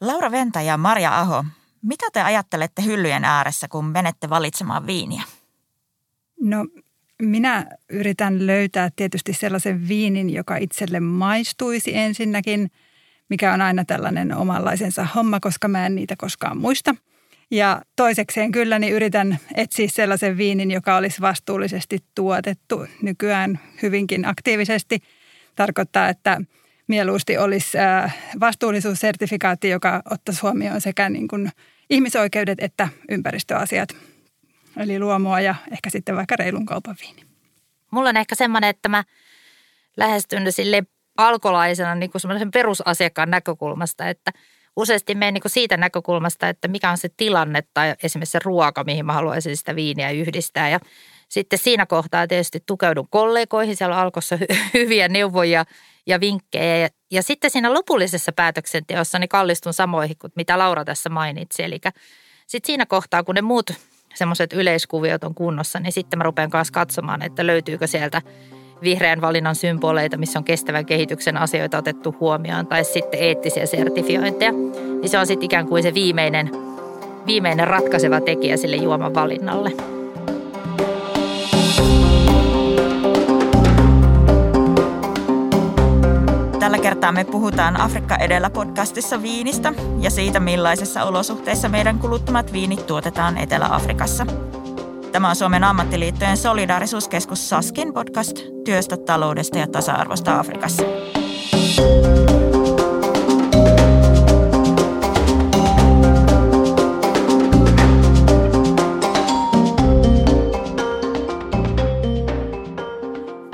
Laura Venta ja Maria Aho, mitä te ajattelette hyllyjen ääressä, kun menette valitsemaan viiniä? No minä yritän löytää tietysti sellaisen viinin, joka itselle maistuisi ensinnäkin, mikä on aina tällainen omanlaisensa homma, koska mä en niitä koskaan muista. Ja toisekseen kyllä niin yritän etsiä sellaisen viinin, joka olisi vastuullisesti tuotettu nykyään hyvinkin aktiivisesti. Tarkoittaa, että mieluusti olisi vastuullisuussertifikaatti, joka ottaisi huomioon sekä niin kuin ihmisoikeudet että ympäristöasiat. Eli luomua ja ehkä sitten vaikka reilun kaupan viini. Mulla on ehkä semmoinen, että mä lähestyn sille alkolaisena niin kuin semmoisen perusasiakkaan näkökulmasta, että useasti menen niin kuin siitä näkökulmasta, että mikä on se tilanne tai esimerkiksi se ruoka, mihin mä haluaisin sitä viiniä yhdistää. Ja sitten siinä kohtaa tietysti tukeudun kollegoihin, siellä on alkossa hyviä neuvoja ja vinkkejä. Ja, sitten siinä lopullisessa päätöksenteossa niin kallistun samoihin kuin mitä Laura tässä mainitsi. Eli sitten siinä kohtaa, kun ne muut semmoiset yleiskuviot on kunnossa, niin sitten mä rupean kanssa katsomaan, että löytyykö sieltä vihreän valinnan symboleita, missä on kestävän kehityksen asioita otettu huomioon, tai sitten eettisiä sertifiointeja. Niin se on sitten ikään kuin se viimeinen, viimeinen ratkaiseva tekijä sille juoman valinnalle. Kertaa me puhutaan Afrikka edellä podcastissa viinistä ja siitä, millaisissa olosuhteissa meidän kuluttamat viinit tuotetaan Etelä-Afrikassa. Tämä on Suomen ammattiliittojen solidaarisuuskeskus Saskin podcast työstä, taloudesta ja tasa-arvosta Afrikassa.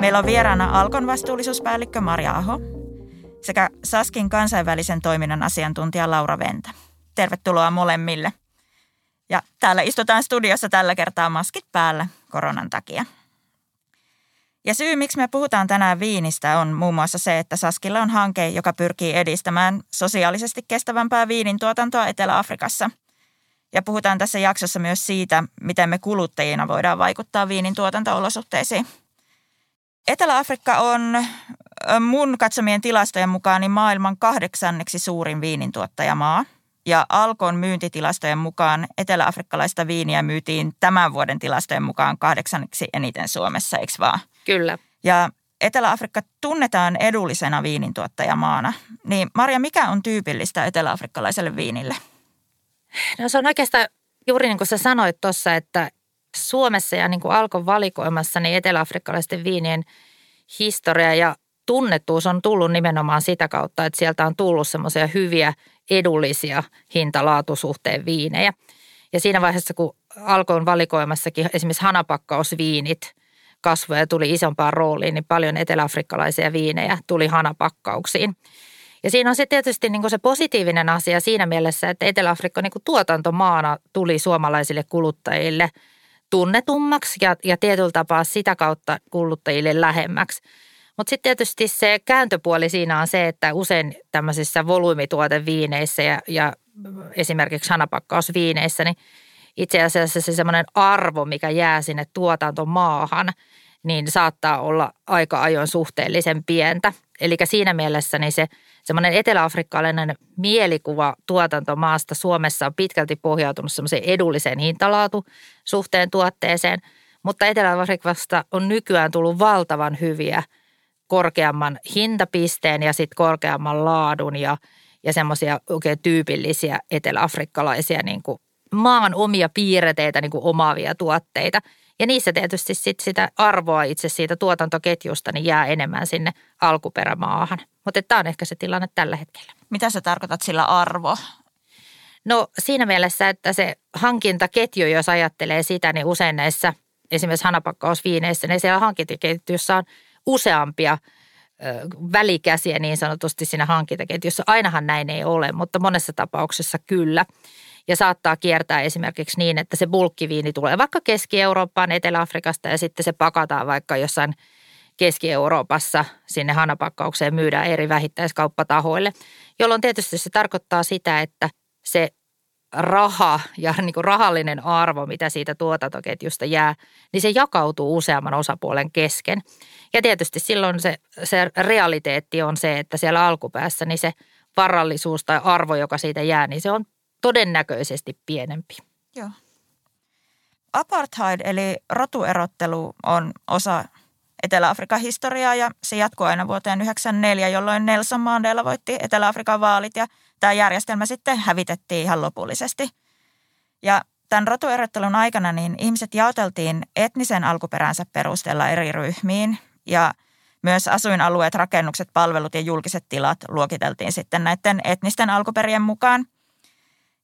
Meillä on vieraana Alkon vastuullisuuspäällikkö Maria Aho sekä Saskin kansainvälisen toiminnan asiantuntija Laura Ventä. Tervetuloa molemmille. Ja täällä istutaan studiossa tällä kertaa maskit päällä koronan takia. Ja syy, miksi me puhutaan tänään viinistä, on muun muassa se, että Saskilla on hanke, joka pyrkii edistämään sosiaalisesti kestävämpää viinin tuotantoa Etelä-Afrikassa. Ja puhutaan tässä jaksossa myös siitä, miten me kuluttajina voidaan vaikuttaa viinin tuotanto-olosuhteisiin. Etelä-Afrikka on mun katsomien tilastojen mukaan niin maailman kahdeksanneksi suurin viinintuottajamaa. Ja Alkon myyntitilastojen mukaan eteläafrikkalaista viiniä myytiin tämän vuoden tilastojen mukaan kahdeksanneksi eniten Suomessa, eikö vaan? Kyllä. Ja Etelä-Afrikka tunnetaan edullisena viinintuottajamaana. Niin Maria, mikä on tyypillistä eteläafrikkalaiselle viinille? No se on oikeastaan juuri niin kuin sä sanoit tuossa, että Suomessa ja niin kuin Alkon valikoimassa niin eteläafrikkalaisten viinien historia ja tunnettuus on tullut nimenomaan sitä kautta, että sieltä on tullut semmoisia hyviä, edullisia hintalaatusuhteen viinejä. Ja siinä vaiheessa, kun alkoon valikoimassakin esimerkiksi hanapakkausviinit kasvoja ja tuli isompaan rooliin, niin paljon eteläafrikkalaisia viinejä tuli hanapakkauksiin. Ja siinä on se tietysti niin se positiivinen asia siinä mielessä, että Etelä-Afrikka niin tuotantomaana tuli suomalaisille kuluttajille tunnetummaksi ja, ja tietyllä tapaa sitä kautta kuluttajille lähemmäksi. Mutta sitten tietysti se kääntöpuoli siinä on se, että usein tämmöisissä volyymituoteviineissä ja, ja esimerkiksi hanapakkausviineissä, niin itse asiassa se semmoinen arvo, mikä jää sinne tuotantomaahan, niin saattaa olla aika ajoin suhteellisen pientä. Eli siinä mielessä niin se semmoinen eteläafrikkalainen mielikuva tuotantomaasta Suomessa on pitkälti pohjautunut semmoiseen edulliseen hintalaatu suhteen tuotteeseen, mutta Etelä-Afrikasta on nykyään tullut valtavan hyviä – korkeamman hintapisteen ja sitten korkeamman laadun ja, ja semmoisia oikein tyypillisiä eteläafrikkalaisia niin kuin maan omia piirteitä niin kuin omaavia tuotteita. Ja niissä tietysti sit sitä arvoa itse siitä tuotantoketjusta niin jää enemmän sinne alkuperämaahan. Mutta tämä on ehkä se tilanne tällä hetkellä. Mitä sä tarkoitat sillä arvo? No siinä mielessä, että se hankintaketju, jos ajattelee sitä, niin usein näissä esimerkiksi hanapakkausviineissä, niin siellä hankintaketjussa on useampia välikäsiä niin sanotusti siinä hankintaketjussa. Ainahan näin ei ole, mutta monessa tapauksessa kyllä. Ja saattaa kiertää esimerkiksi niin, että se bulkkiviini tulee vaikka Keski-Eurooppaan, Etelä-Afrikasta ja sitten se pakataan vaikka jossain Keski-Euroopassa sinne hanapakkaukseen myydään eri vähittäiskauppatahoille, jolloin tietysti se tarkoittaa sitä, että se raha ja niin kuin rahallinen arvo, mitä siitä tuotantoketjusta jää, niin se jakautuu useamman osapuolen kesken. Ja tietysti silloin se, se realiteetti on se, että siellä alkupäässä niin se varallisuus tai arvo, joka siitä jää, niin se on todennäköisesti pienempi. Joo. Apartheid eli rotuerottelu on osa Etelä-Afrikan historiaa ja se jatkuu aina vuoteen 1994, jolloin Nelson Mandela voitti Etelä-Afrikan vaalit ja tämä järjestelmä sitten hävitettiin ihan lopullisesti. Ja tämän rotuerottelun aikana niin ihmiset jaoteltiin etnisen alkuperänsä perusteella eri ryhmiin ja myös asuinalueet, rakennukset, palvelut ja julkiset tilat luokiteltiin sitten näiden etnisten alkuperien mukaan.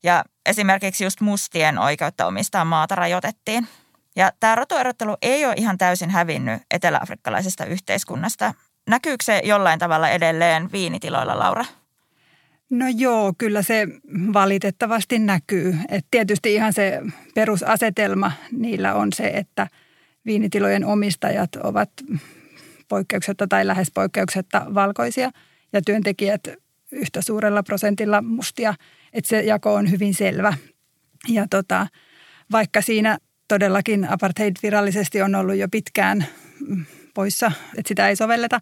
Ja esimerkiksi just mustien oikeutta omistaa maata rajoitettiin. Ja tämä rotuerottelu ei ole ihan täysin hävinnyt eteläafrikkalaisesta yhteiskunnasta. Näkyykö se jollain tavalla edelleen viinitiloilla, Laura? No joo, kyllä se valitettavasti näkyy. Et tietysti ihan se perusasetelma niillä on se, että viinitilojen omistajat ovat poikkeuksetta tai lähes poikkeuksetta valkoisia ja työntekijät yhtä suurella prosentilla mustia. Että se jako on hyvin selvä. Ja tota, vaikka siinä todellakin apartheid virallisesti on ollut jo pitkään poissa, että sitä ei sovelleta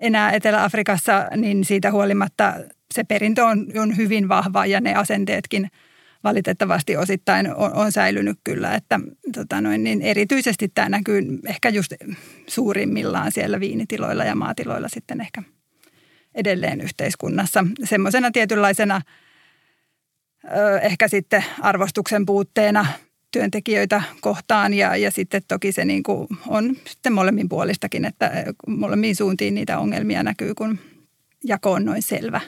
enää Etelä-Afrikassa, niin siitä huolimatta se perintö on, on hyvin vahva ja ne asenteetkin valitettavasti osittain on, on säilynyt kyllä. Että, tota noin, niin erityisesti tämä näkyy ehkä just suurimmillaan siellä viinitiloilla ja maatiloilla sitten ehkä edelleen yhteiskunnassa. Semmoisena tietynlaisena ehkä sitten arvostuksen puutteena työntekijöitä kohtaan ja, ja sitten toki se niin kuin on sitten molemmin puolistakin, että molemmin suuntiin niitä ongelmia näkyy, kun jako on noin selvä.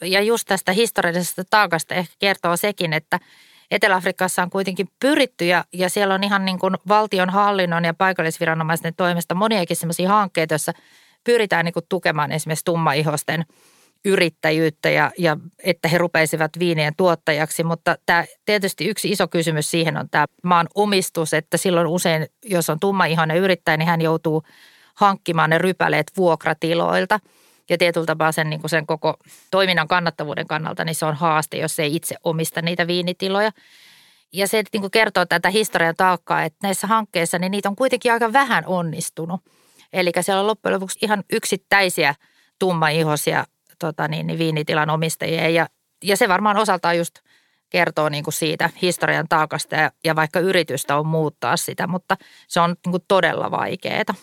Ja just tästä historiallisesta taakasta ehkä kertoo sekin, että Etelä-Afrikassa on kuitenkin pyritty ja, ja siellä on ihan niin kuin valtion hallinnon ja paikallisviranomaisten toimesta moniakin sellaisia hankkeita, joissa pyritään niin kuin tukemaan esimerkiksi tummaihosten – yrittäjyyttä ja, ja että he rupeisivat viinien tuottajaksi. Mutta tämä, tietysti yksi iso kysymys siihen on tämä maan omistus, että silloin usein, jos on tummaihoinen yrittäjä, niin hän joutuu hankkimaan ne rypäleet vuokratiloilta. Ja tietyllä tapaa sen, niin kuin sen koko toiminnan kannattavuuden kannalta, niin se on haaste, jos ei itse omista niitä viinitiloja. Ja se niin kuin kertoo tätä historian taakkaa, että näissä hankkeissa niin niitä on kuitenkin aika vähän onnistunut. Eli siellä on loppujen lopuksi ihan yksittäisiä tummaihoisia tota niin, niin viinitilan omistajia. Ja, ja se varmaan osaltaan just kertoo niin kuin siitä historian taakasta ja, ja vaikka yritystä on muuttaa sitä, mutta se on niin kuin todella vaikeaa.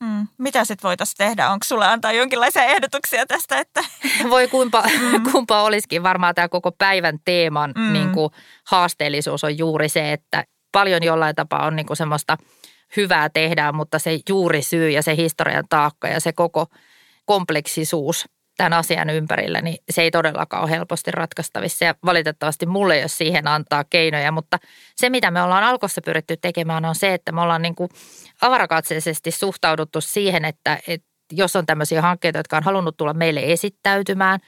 Mm. Mitä sitten voitaisiin tehdä? Onko sulle antaa jonkinlaisia ehdotuksia tästä? Että... Voi kumpa, mm. kumpa olisikin. Varmaan tämä koko päivän teeman mm. niin kuin haasteellisuus on juuri se, että paljon jollain tapaa on niin kuin semmoista hyvää tehdään, mutta se juuri syy ja se historian taakka ja se koko kompleksisuus tämän asian ympärillä, niin se ei todellakaan ole helposti ratkaistavissa. Ja valitettavasti mulle ei ole siihen antaa keinoja, mutta se mitä me ollaan alkossa pyritty tekemään on se, että me ollaan niin kuin avarakatseisesti suhtauduttu siihen, että, että jos on tämmöisiä hankkeita, jotka on halunnut tulla meille esittäytymään,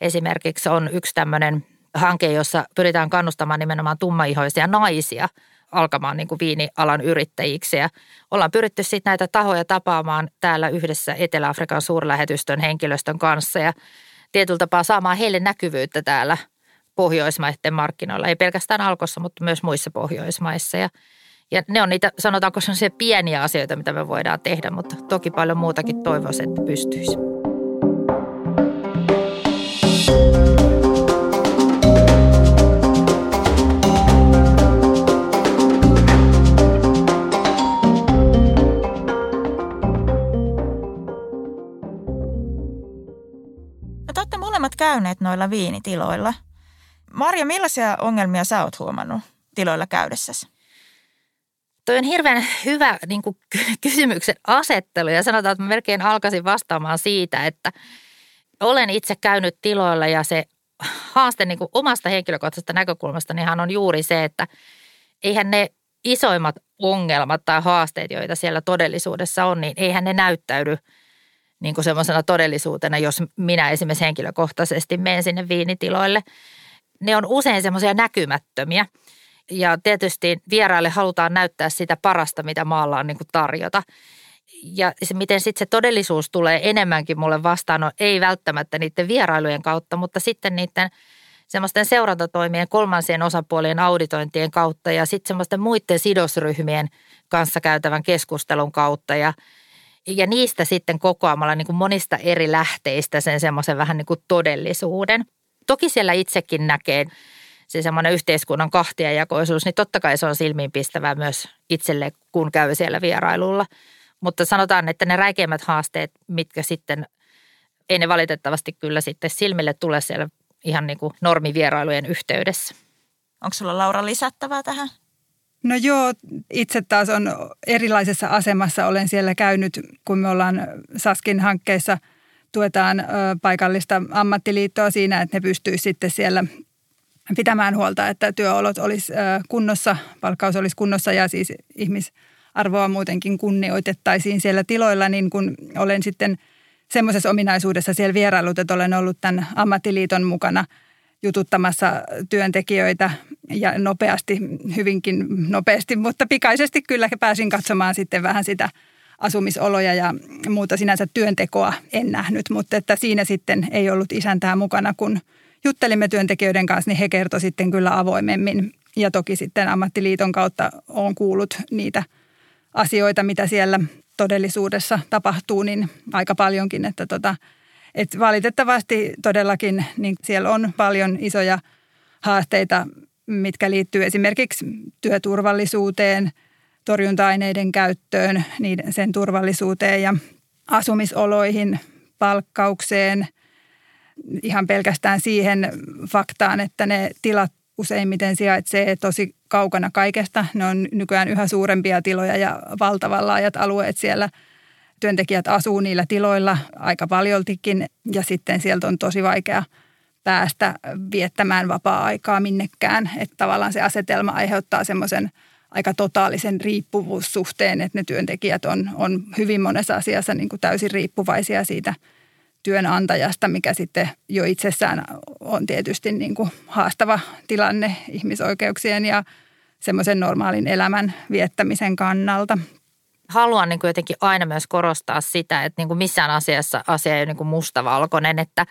esimerkiksi on yksi tämmöinen hanke, jossa pyritään kannustamaan nimenomaan tummaihoisia naisia – alkamaan niin kuin viinialan yrittäjiksi. Ja ollaan pyritty sitten näitä tahoja tapaamaan täällä yhdessä Etelä-Afrikan suurlähetystön henkilöstön kanssa ja tietyllä tapaa saamaan heille näkyvyyttä täällä pohjoismaiden markkinoilla. Ei pelkästään alkossa, mutta myös muissa pohjoismaissa. Ja, ja ne on niitä, sanotaanko se pieniä asioita, mitä me voidaan tehdä, mutta toki paljon muutakin toivoisin, että pystyisi. Käyneet noilla viinitiloilla. Marja, millaisia ongelmia sä oot huomannut tiloilla käydessäsi? Toi on hirveän hyvä niin kuin, kysymyksen asettelu ja sanotaan, että mä melkein alkaisin vastaamaan siitä, että olen itse käynyt tiloilla ja se haaste niin kuin omasta henkilökohtaisesta näkökulmasta niin on juuri se, että eihän ne isoimmat ongelmat tai haasteet, joita siellä todellisuudessa on, niin eihän ne näyttäydy – niin kuin semmoisena todellisuutena, jos minä esimerkiksi henkilökohtaisesti menen sinne viinitiloille. Ne on usein semmoisia näkymättömiä. Ja tietysti vieraille halutaan näyttää sitä parasta, mitä maalla on niin kuin tarjota. Ja se, miten sitten se todellisuus tulee enemmänkin mulle vastaan, on ei välttämättä niiden vierailujen kautta, mutta sitten niiden semmoisten seurantatoimien kolmansien osapuolien auditointien kautta ja sitten semmoisten muiden sidosryhmien kanssa käytävän keskustelun kautta. Ja ja niistä sitten kokoamalla niin kuin monista eri lähteistä sen semmoisen vähän niin kuin todellisuuden. Toki siellä itsekin näkee se semmoinen yhteiskunnan kahtiajakoisuus, niin totta kai se on silmiinpistävää myös itselle, kun käy siellä vierailulla. Mutta sanotaan, että ne räikeimmät haasteet, mitkä sitten, ei ne valitettavasti kyllä sitten silmille tule siellä ihan niin kuin normivierailujen yhteydessä. Onko sulla Laura lisättävää tähän? No joo, itse taas on erilaisessa asemassa. Olen siellä käynyt, kun me ollaan Saskin hankkeessa tuetaan paikallista ammattiliittoa siinä, että ne pystyisi sitten siellä pitämään huolta, että työolot olisi kunnossa, palkkaus olisi kunnossa ja siis ihmisarvoa muutenkin kunnioitettaisiin siellä tiloilla, niin kun olen sitten semmoisessa ominaisuudessa siellä vierailut, että olen ollut tämän ammattiliiton mukana – jututtamassa työntekijöitä ja nopeasti, hyvinkin nopeasti, mutta pikaisesti kyllä pääsin katsomaan sitten vähän sitä asumisoloja ja muuta sinänsä työntekoa en nähnyt, mutta että siinä sitten ei ollut isäntää mukana, kun juttelimme työntekijöiden kanssa, niin he kertoi sitten kyllä avoimemmin. Ja toki sitten ammattiliiton kautta on kuullut niitä asioita, mitä siellä todellisuudessa tapahtuu, niin aika paljonkin, että tota, et valitettavasti todellakin niin siellä on paljon isoja haasteita, mitkä liittyy esimerkiksi työturvallisuuteen, torjunta-aineiden käyttöön, niiden, sen turvallisuuteen ja asumisoloihin, palkkaukseen, ihan pelkästään siihen faktaan, että ne tilat useimmiten sijaitsee tosi kaukana kaikesta. Ne on nykyään yhä suurempia tiloja ja valtavan laajat alueet siellä – työntekijät asuu niillä tiloilla aika paljoltikin ja sitten sieltä on tosi vaikea päästä viettämään vapaa-aikaa minnekään. Että tavallaan se asetelma aiheuttaa semmoisen aika totaalisen riippuvuussuhteen, että ne työntekijät on, on hyvin monessa asiassa niin kuin täysin riippuvaisia siitä työnantajasta, mikä sitten jo itsessään on tietysti niin kuin haastava tilanne ihmisoikeuksien ja semmoisen normaalin elämän viettämisen kannalta haluan niin kuin jotenkin aina myös korostaa sitä, että niin kuin missään asiassa asia ei ole niin kuin mustavalkoinen, että,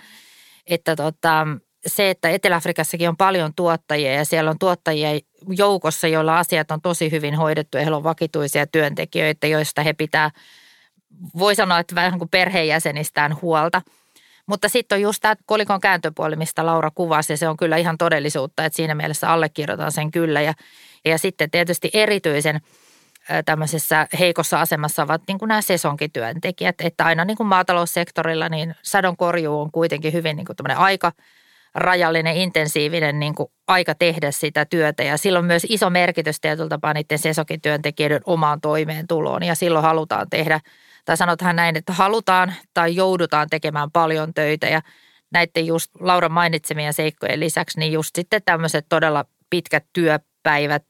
että tota, se, että Etelä-Afrikassakin on paljon tuottajia ja siellä on tuottajia joukossa, joilla asiat on tosi hyvin hoidettu ja heillä on vakituisia työntekijöitä, joista he pitää, voi sanoa, että vähän kuin perheenjäsenistään huolta. Mutta sitten on just tämä kolikon kääntöpuoli, mistä Laura kuvasi, ja se on kyllä ihan todellisuutta, että siinä mielessä allekirjoitan sen kyllä. Ja, ja sitten tietysti erityisen – tämmöisessä heikossa asemassa ovat niin kuin nämä sesonkityöntekijät, että aina niin kuin maataloussektorilla niin sadonkorjuu on kuitenkin hyvin niin kuin aika rajallinen, intensiivinen niin kuin aika tehdä sitä työtä. Ja silloin myös iso merkitys tietyllä tapaa niiden sesonkityöntekijöiden omaan toimeentuloon. Ja silloin halutaan tehdä, tai sanotaan näin, että halutaan tai joudutaan tekemään paljon töitä. Ja näiden just Laura mainitsemien seikkojen lisäksi, niin just sitten tämmöiset todella pitkät työpäivät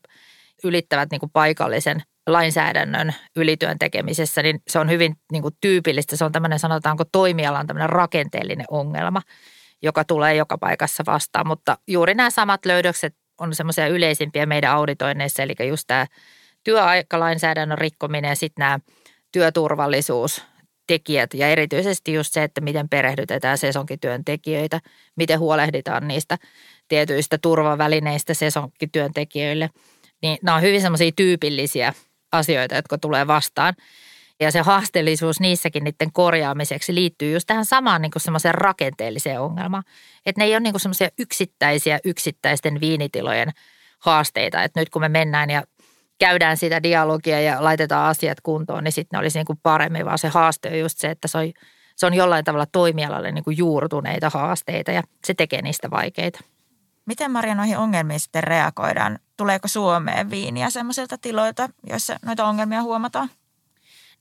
ylittävät niin kuin paikallisen lainsäädännön ylityön tekemisessä, niin se on hyvin niin kuin tyypillistä. Se on tämmöinen, sanotaanko toimialan tämmöinen rakenteellinen ongelma, joka tulee joka paikassa vastaan. Mutta juuri nämä samat löydökset on semmoisia yleisimpiä meidän auditoinneissa, eli just tämä työaikalainsäädännön rikkominen ja sitten nämä työturvallisuus, tekijät ja erityisesti just se, että miten perehdytetään sesonkityöntekijöitä, miten huolehditaan niistä tietyistä turvavälineistä sesonkityöntekijöille. Niin nämä on hyvin semmoisia tyypillisiä asioita, jotka tulee vastaan. Ja se haasteellisuus niissäkin niiden korjaamiseksi liittyy just tähän samaan niin semmoiseen rakenteelliseen ongelmaan. Että ne ei ole niin semmoisia yksittäisiä yksittäisten viinitilojen haasteita. Että nyt kun me mennään ja käydään sitä dialogia ja laitetaan asiat kuntoon, niin sitten ne olisi niin kuin paremmin, vaan se haaste on just se, että se on, jollain tavalla toimialalle niin kuin juurtuneita haasteita ja se tekee niistä vaikeita. Miten Maria noihin ongelmiin sitten reagoidaan? Tuleeko Suomeen viiniä semmoisilta tiloilta, joissa noita ongelmia huomataan?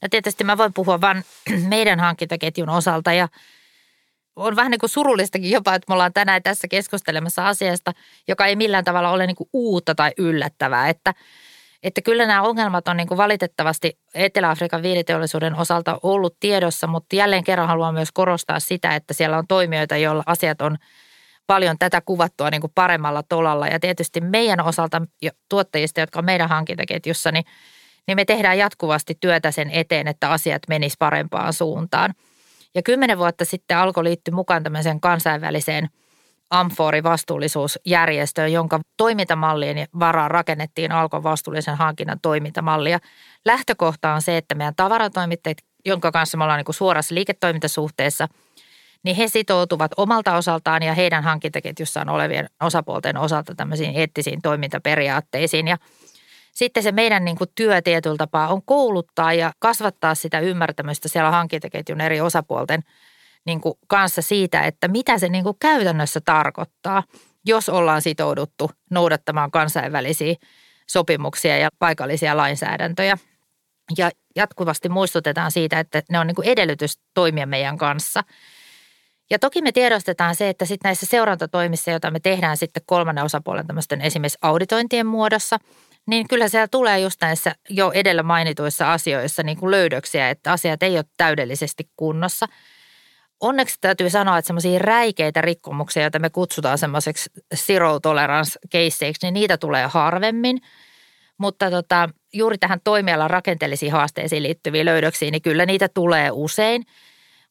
No tietysti mä voin puhua vain meidän hankintaketjun osalta ja on vähän niin kuin surullistakin jopa, että me ollaan tänään tässä keskustelemassa asiasta, joka ei millään tavalla ole niin kuin uutta tai yllättävää. Että, että kyllä nämä ongelmat on niin kuin valitettavasti Etelä-Afrikan viiniteollisuuden osalta ollut tiedossa, mutta jälleen kerran haluan myös korostaa sitä, että siellä on toimijoita, joilla asiat on – paljon tätä kuvattua niin kuin paremmalla tolalla. Ja tietysti meidän osalta tuottajista, jotka on meidän hankintaketjussa, niin, niin me tehdään jatkuvasti työtä sen eteen, että asiat menis parempaan suuntaan. Ja kymmenen vuotta sitten alkoi liittyä mukaan tämmöiseen kansainväliseen Amfori-vastuullisuusjärjestöön, jonka toimintamallien varaan rakennettiin Alkon vastuullisen hankinnan toimintamallia. Lähtökohta on se, että meidän tavaratoimittajat jonka kanssa me ollaan niin kuin suorassa liiketoimintasuhteessa, niin he sitoutuvat omalta osaltaan ja heidän hankintaketjussaan olevien osapuolten osalta tämmöisiin eettisiin toimintaperiaatteisiin. Ja sitten se meidän niin kuin työ tietyllä tapaa on kouluttaa ja kasvattaa sitä ymmärtämystä siellä hankintaketjun eri osapuolten niin kuin kanssa siitä, että mitä se niin kuin käytännössä tarkoittaa, jos ollaan sitouduttu noudattamaan kansainvälisiä sopimuksia ja paikallisia lainsäädäntöjä. Ja jatkuvasti muistutetaan siitä, että ne on niin kuin edellytys toimia meidän kanssa. Ja toki me tiedostetaan se, että sitten näissä seurantatoimissa, joita me tehdään sitten kolmannen osapuolen tämmöisten esimerkiksi auditointien muodossa, niin kyllä siellä tulee just näissä jo edellä mainituissa asioissa niin kuin löydöksiä, että asiat ei ole täydellisesti kunnossa. Onneksi täytyy sanoa, että semmoisia räikeitä rikkomuksia, joita me kutsutaan semmoiseksi zero tolerance caseiksi, niin niitä tulee harvemmin. Mutta tota, juuri tähän toimialan rakenteellisiin haasteisiin liittyviin löydöksiin, niin kyllä niitä tulee usein.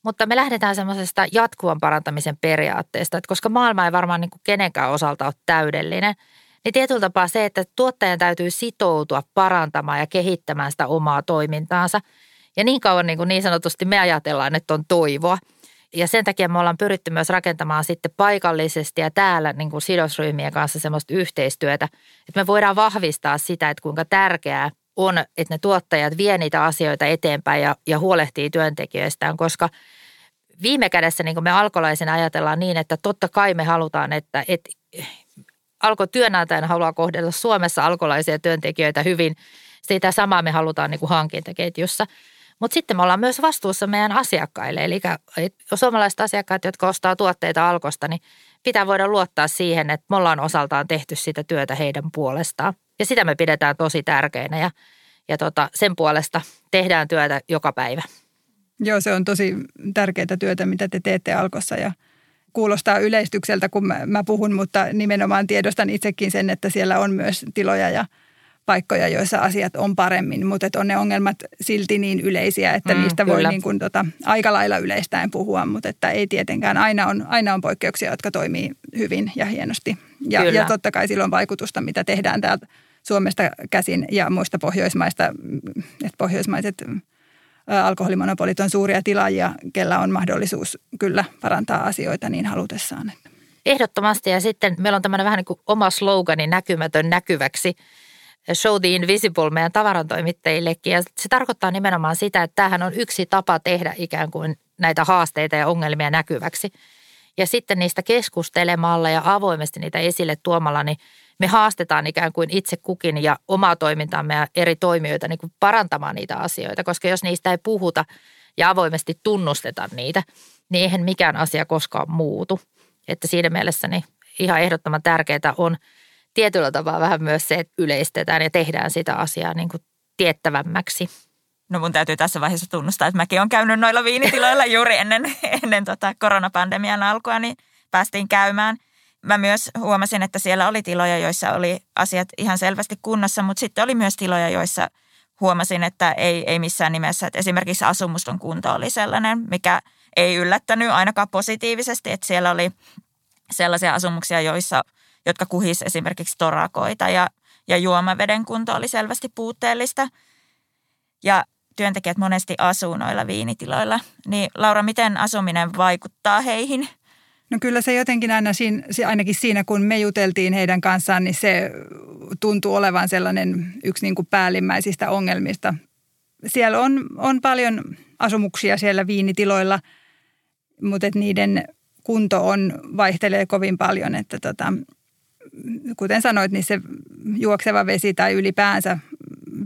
Mutta me lähdetään semmoisesta jatkuvan parantamisen periaatteesta, että koska maailma ei varmaan niin kuin kenenkään osalta ole täydellinen – niin tietyllä tapaa se, että tuottajan täytyy sitoutua parantamaan ja kehittämään sitä omaa toimintaansa. Ja niin kauan niin, kuin niin sanotusti me ajatellaan, että on toivoa. Ja sen takia me ollaan pyritty myös rakentamaan sitten paikallisesti ja täällä niin kuin sidosryhmien kanssa semmoista yhteistyötä, että me voidaan vahvistaa sitä, että kuinka tärkeää on, että ne tuottajat vie niitä asioita eteenpäin ja, ja huolehtii työntekijöistään, koska viime kädessä niin kuin me alkolaisina ajatellaan niin, että totta kai me halutaan, että, että alko työnantajana haluaa kohdella Suomessa alkolaisia työntekijöitä hyvin. Sitä samaa me halutaan niin kuin hankintaketjussa. Mutta sitten me ollaan myös vastuussa meidän asiakkaille. Eli suomalaiset asiakkaat, jotka ostaa tuotteita alkosta, niin pitää voida luottaa siihen, että me ollaan osaltaan tehty sitä työtä heidän puolestaan. Ja sitä me pidetään tosi tärkeänä ja, ja tota, sen puolesta tehdään työtä joka päivä. Joo, se on tosi tärkeää työtä, mitä te teette alkossa ja – kuulostaa yleistykseltä, kun mä, mä puhun, mutta nimenomaan tiedostan itsekin sen, että siellä on myös tiloja ja paikkoja, joissa asiat on paremmin, mutta on ne ongelmat silti niin yleisiä, että mm, niistä voi niin kuin tota, aika lailla yleistäen puhua, mutta että ei tietenkään. Aina on, aina on poikkeuksia, jotka toimii hyvin ja hienosti. Ja, ja totta kai sillä on vaikutusta, mitä tehdään täältä Suomesta käsin ja muista Pohjoismaista, että pohjoismaiset alkoholimonopolit on suuria tilaajia, kellä on mahdollisuus kyllä parantaa asioita niin halutessaan. Ehdottomasti ja sitten meillä on tämmöinen vähän niin kuin oma slogani näkymätön näkyväksi. Show the invisible meidän tavarantoimittajillekin ja se tarkoittaa nimenomaan sitä, että tämähän on yksi tapa tehdä ikään kuin näitä haasteita ja ongelmia näkyväksi. Ja sitten niistä keskustelemalla ja avoimesti niitä esille tuomalla, niin – me haastetaan ikään kuin itse kukin ja omaa toimintaamme ja eri toimijoita niin kuin parantamaan niitä asioita, koska jos niistä ei puhuta ja avoimesti tunnusteta niitä, niin eihän mikään asia koskaan muutu. Että siinä mielessä niin ihan ehdottoman tärkeää on tietyllä tavalla vähän myös se, että yleistetään ja tehdään sitä asiaa niin kuin tiettävämmäksi. No mun täytyy tässä vaiheessa tunnustaa, että mäkin olen käynyt noilla viinitiloilla juuri ennen, ennen tota koronapandemian alkua, niin päästiin käymään – mä myös huomasin, että siellä oli tiloja, joissa oli asiat ihan selvästi kunnossa, mutta sitten oli myös tiloja, joissa huomasin, että ei, ei missään nimessä. Että esimerkiksi asumuston kunto oli sellainen, mikä ei yllättänyt ainakaan positiivisesti, että siellä oli sellaisia asumuksia, joissa, jotka kuhis esimerkiksi torakoita ja, ja juomaveden kunto oli selvästi puutteellista. Ja työntekijät monesti asuu noilla viinitiloilla. Niin Laura, miten asuminen vaikuttaa heihin – No kyllä se jotenkin aina siinä, ainakin siinä, kun me juteltiin heidän kanssaan, niin se tuntuu olevan sellainen yksi niin kuin päällimmäisistä ongelmista. Siellä on, on paljon asumuksia siellä viinitiloilla, mutta että niiden kunto on, vaihtelee kovin paljon, että tota, kuten sanoit, niin se juokseva vesi tai ylipäänsä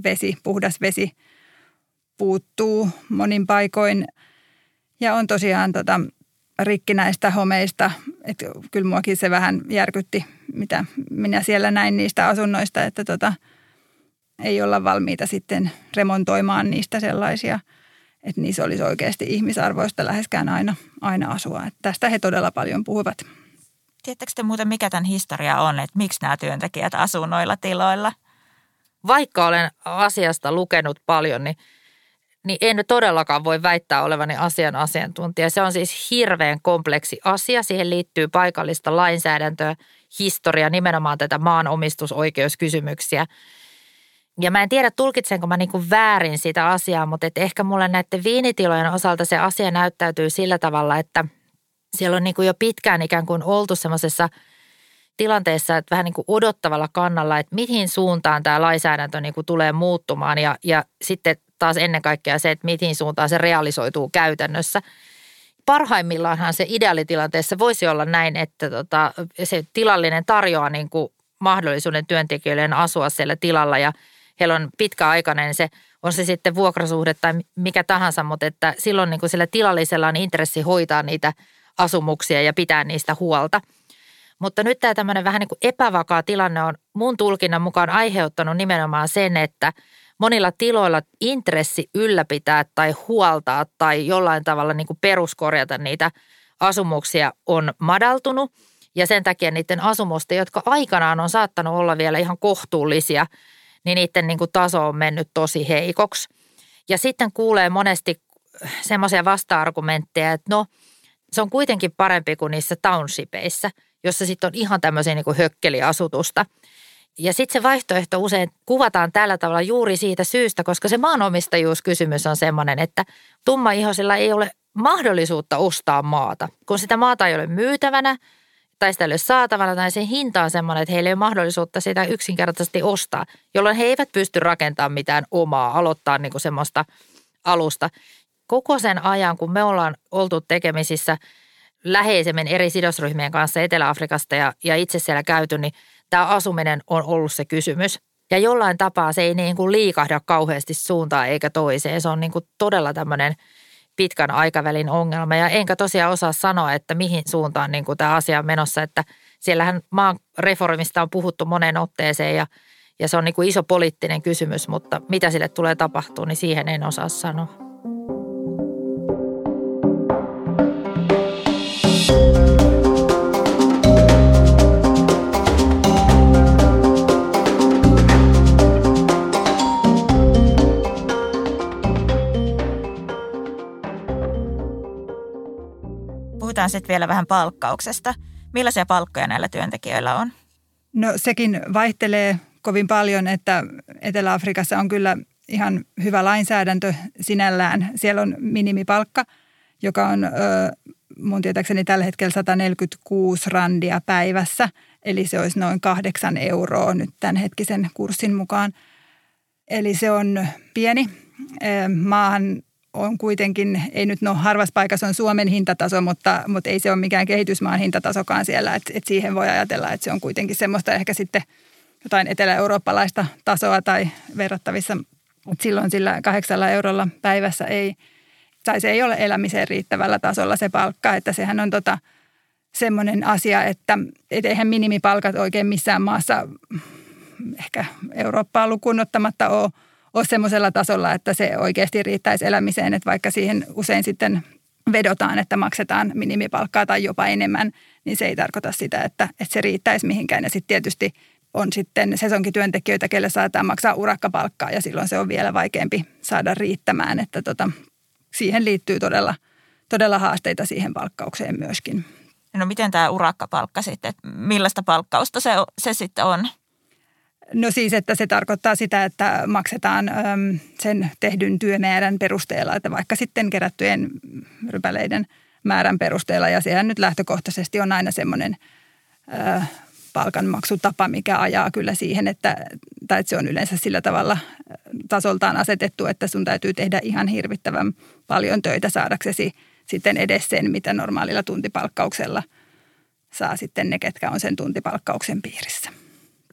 vesi, puhdas vesi puuttuu monin paikoin. Ja on tosiaan tota, rikkinäistä homeista. Että kyllä muakin se vähän järkytti, mitä minä siellä näin niistä asunnoista, että tota, ei olla valmiita sitten remontoimaan niistä sellaisia, että niissä olisi oikeasti ihmisarvoista läheskään aina, aina asua. Että tästä he todella paljon puhuvat. Tiedättekö te muuten, mikä tämän historia on, että miksi nämä työntekijät asuu noilla tiloilla? Vaikka olen asiasta lukenut paljon, niin – niin en todellakaan voi väittää olevani asian asiantuntija. Se on siis hirveän kompleksi asia. Siihen liittyy paikallista lainsäädäntöä, historia, nimenomaan tätä maanomistusoikeuskysymyksiä. Ja mä en tiedä, tulkitsenko mä niin väärin sitä asiaa, mutta et ehkä mulle näiden viinitilojen osalta se asia näyttäytyy sillä tavalla, että siellä on niin jo pitkään ikään kuin oltu semmoisessa tilanteessa, että vähän niin kuin odottavalla kannalla, että mihin suuntaan tämä lainsäädäntö niin kuin tulee muuttumaan ja, ja sitten taas ennen kaikkea se, että mihin suuntaan se realisoituu käytännössä. Parhaimmillaanhan se ideaalitilanteessa voisi olla näin, että tota, se tilallinen tarjoaa niin kuin mahdollisuuden työntekijöille asua siellä tilalla ja heillä on pitkäaikainen se, on se sitten vuokrasuhde tai mikä tahansa, mutta että silloin niin kuin sillä tilallisella on intressi hoitaa niitä asumuksia ja pitää niistä huolta. Mutta nyt tämä tämmöinen vähän niin kuin epävakaa tilanne on mun tulkinnan mukaan aiheuttanut nimenomaan sen, että monilla tiloilla intressi ylläpitää tai huoltaa tai jollain tavalla niin kuin peruskorjata niitä asumuksia on madaltunut. Ja sen takia niiden asumusten, jotka aikanaan on saattanut olla vielä ihan kohtuullisia, niin niiden niin kuin taso on mennyt tosi heikoksi. Ja sitten kuulee monesti semmoisia vasta-argumentteja, että no se on kuitenkin parempi kuin niissä townshipeissa, jossa sitten on ihan tämmöisiä niin hökkeliasutusta – ja sitten se vaihtoehto usein kuvataan tällä tavalla juuri siitä syystä, koska se maanomistajuuskysymys on sellainen, että tummaihoisilla ei ole mahdollisuutta ostaa maata. Kun sitä maata ei ole myytävänä tai sitä ei ole saatavana tai sen hinta on sellainen, että heillä ei ole mahdollisuutta sitä yksinkertaisesti ostaa, jolloin he eivät pysty rakentamaan mitään omaa, aloittaa niin kuin semmoista alusta. Koko sen ajan, kun me ollaan oltu tekemisissä läheisemmin eri sidosryhmien kanssa Etelä-Afrikasta ja, ja itse siellä käyty, niin – tämä asuminen on ollut se kysymys. Ja jollain tapaa se ei niin kuin liikahda kauheasti suuntaan eikä toiseen. Se on niin kuin todella tämmöinen pitkän aikavälin ongelma. Ja enkä tosiaan osaa sanoa, että mihin suuntaan niin kuin tämä asia on menossa. Että siellähän maan reformista on puhuttu moneen otteeseen ja, ja se on niin kuin iso poliittinen kysymys, mutta mitä sille tulee tapahtua, niin siihen en osaa sanoa. Puhutaan sitten vielä vähän palkkauksesta. Millaisia palkkoja näillä työntekijöillä on? No sekin vaihtelee kovin paljon, että Etelä-Afrikassa on kyllä ihan hyvä lainsäädäntö sinällään. Siellä on minimipalkka, joka on mun tietääkseni tällä hetkellä 146 randia päivässä. Eli se olisi noin kahdeksan euroa nyt tämänhetkisen kurssin mukaan. Eli se on pieni. Maahan on kuitenkin, ei nyt no harvassa paikassa on Suomen hintataso, mutta, mutta ei se ole mikään kehitysmaan hintatasokaan siellä. Että et siihen voi ajatella, että se on kuitenkin semmoista ehkä sitten jotain etelä-eurooppalaista tasoa tai verrattavissa. Mutta silloin sillä kahdeksalla eurolla päivässä ei, tai se ei ole elämiseen riittävällä tasolla se palkka. Että sehän on tota, semmoinen asia, että et eihän minimipalkat oikein missään maassa ehkä Eurooppaa lukuun ottamatta ole – ole semmoisella tasolla, että se oikeasti riittäisi elämiseen, että vaikka siihen usein sitten vedotaan, että maksetaan minimipalkkaa tai jopa enemmän, niin se ei tarkoita sitä, että, että se riittäisi mihinkään. Ja sitten tietysti on sitten sesonkityöntekijöitä, kelle saadaan maksaa urakkapalkkaa ja silloin se on vielä vaikeampi saada riittämään, että tota, siihen liittyy todella, todella haasteita siihen palkkaukseen myöskin. No miten tämä urakkapalkka sitten, millaista palkkausta se, se sitten on? No siis, että se tarkoittaa sitä, että maksetaan sen tehdyn työmäärän perusteella, että vaikka sitten kerättyjen rypäleiden määrän perusteella. Ja sehän nyt lähtökohtaisesti on aina semmoinen palkanmaksutapa, mikä ajaa kyllä siihen, että, tai että se on yleensä sillä tavalla tasoltaan asetettu, että sun täytyy tehdä ihan hirvittävän paljon töitä saadaksesi sitten edes sen, mitä normaalilla tuntipalkkauksella saa sitten ne, ketkä on sen tuntipalkkauksen piirissä